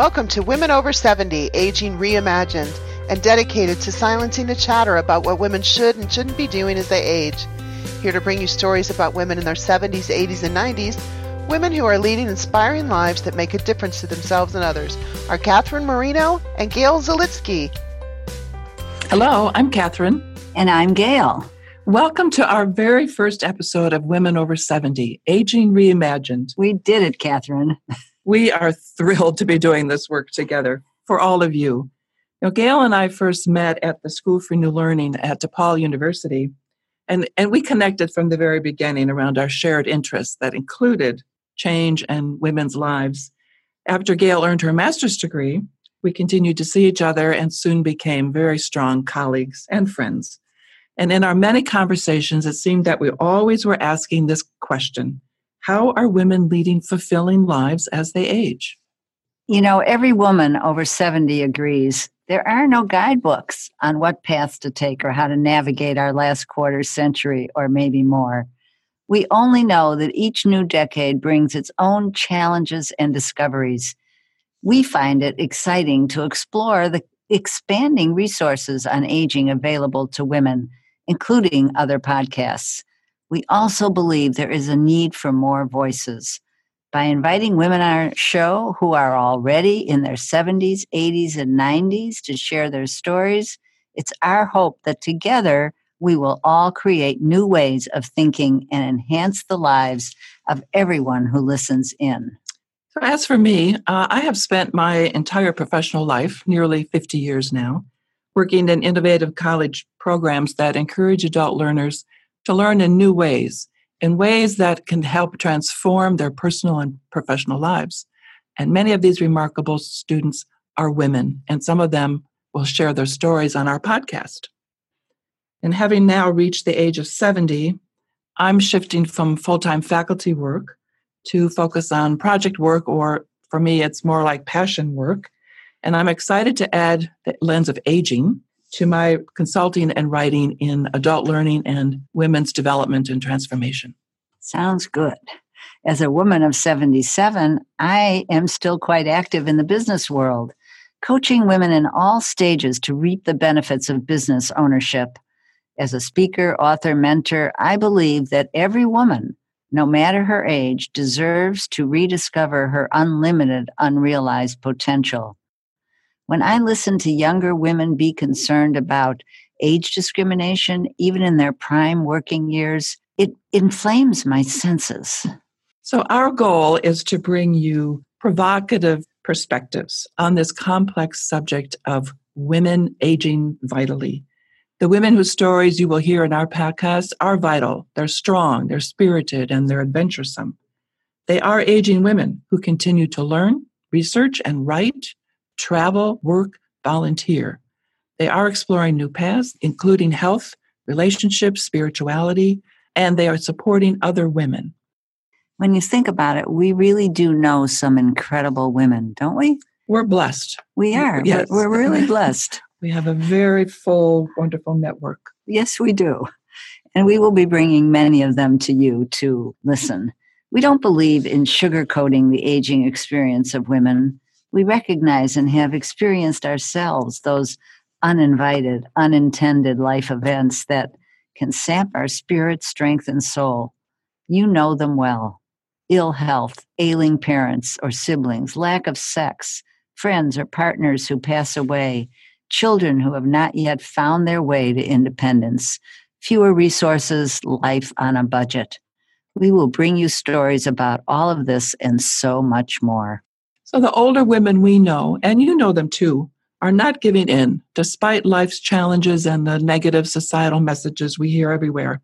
Welcome to Women Over 70 Aging Reimagined and dedicated to silencing the chatter about what women should and shouldn't be doing as they age. Here to bring you stories about women in their 70s, 80s, and 90s, women who are leading inspiring lives that make a difference to themselves and others, are Catherine Marienau and Gail Zelitzky. Hello, I'm Catherine. And I'm Gail. Welcome to our very first episode of Women Over 70 Aging Reimagined. We did it, Catherine. We are thrilled to be doing this work together for all of you. Now, Gail and I first met at the School for New Learning at DePaul University, and, and we connected from the very beginning around our shared interests that included change and women's lives. After Gail earned her master's degree, we continued to see each other and soon became very strong colleagues and friends. And in our many conversations, it seemed that we always were asking this question How are women leading fulfilling lives as they age? You know, every woman over 70 agrees there are no guidebooks on what paths to take or how to navigate our last quarter century or maybe more. We only know that each new decade brings its own challenges and discoveries. We find it exciting to explore the expanding resources on aging available to women, including other podcasts. We also believe there is a need for more voices. By inviting women on our show who are already in their 70s, 80s, and 90s to share their stories, it's our hope that together we will all create new ways of thinking and enhance the lives of everyone who listens in. So, as for me, uh, I have spent my entire professional life, nearly 50 years now, working in innovative college programs that encourage adult learners to learn in new ways, in ways that can help transform their personal and professional lives. And many of these remarkable students are women, and some of them will share their stories on our podcast. And having now reached the age of 70, I'm shifting from full time faculty work to focus on project work, or for me, it's more like passion work. And I'm excited to add the lens of aging to my consulting and writing in adult learning and women's development and transformation. Sounds good. As a woman of 77, I am still quite active in the business world, coaching women in all stages to reap the benefits of business ownership. As a speaker, author, mentor, I believe that every woman, no matter her age, deserves to rediscover her unlimited, unrealized potential. When I listen to younger women be concerned about age discrimination, even in their prime working years, it inflames my senses. So, our goal is to bring you provocative perspectives on this complex subject of women aging vitally. The women whose stories you will hear in our podcast are vital. They're strong, they're spirited, and they're adventuresome. They are aging women who continue to learn, research, and write, travel, work, volunteer. They are exploring new paths, including health, relationships, spirituality, and they are supporting other women. When you think about it, we really do know some incredible women, don't we? We're blessed. We are. Yes. We're, we're really blessed. We have a very full, wonderful network. Yes, we do. And we will be bringing many of them to you to listen. We don't believe in sugarcoating the aging experience of women. We recognize and have experienced ourselves those uninvited, unintended life events that can sap our spirit, strength, and soul. You know them well ill health, ailing parents or siblings, lack of sex, friends or partners who pass away, children who have not yet found their way to independence, fewer resources, life on a budget. We will bring you stories about all of this and so much more. So, the older women we know, and you know them too, are not giving in despite life's challenges and the negative societal messages we hear everywhere.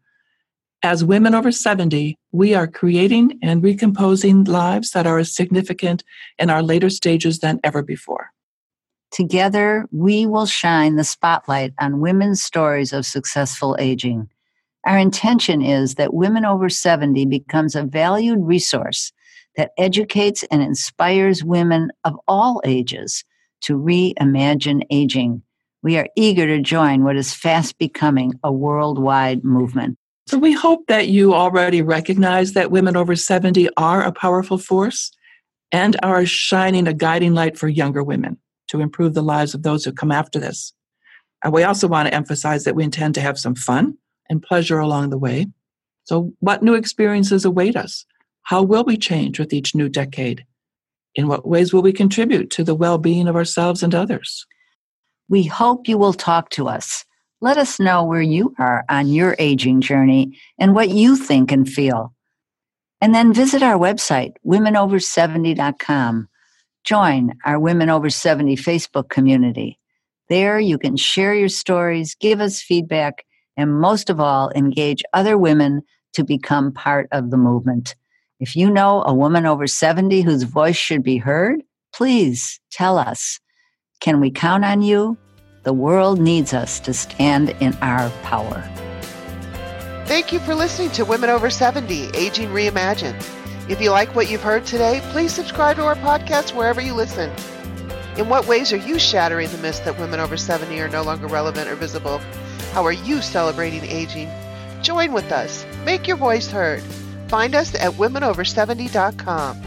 As women over 70, we are creating and recomposing lives that are as significant in our later stages than ever before. Together, we will shine the spotlight on women's stories of successful aging. Our intention is that Women Over 70 becomes a valued resource that educates and inspires women of all ages to reimagine aging. We are eager to join what is fast becoming a worldwide movement. So, we hope that you already recognize that women over 70 are a powerful force and are shining a guiding light for younger women to improve the lives of those who come after this. And we also want to emphasize that we intend to have some fun and pleasure along the way. So, what new experiences await us? How will we change with each new decade? In what ways will we contribute to the well being of ourselves and others? We hope you will talk to us. Let us know where you are on your aging journey and what you think and feel. And then visit our website, womenover70.com. Join our Women Over 70 Facebook community. There you can share your stories, give us feedback, and most of all, engage other women to become part of the movement. If you know a woman over 70 whose voice should be heard, please tell us. Can we count on you? The world needs us to stand in our power. Thank you for listening to Women Over 70 Aging Reimagined. If you like what you've heard today, please subscribe to our podcast wherever you listen. In what ways are you shattering the myth that women over 70 are no longer relevant or visible? How are you celebrating aging? Join with us. Make your voice heard. Find us at womenover70.com.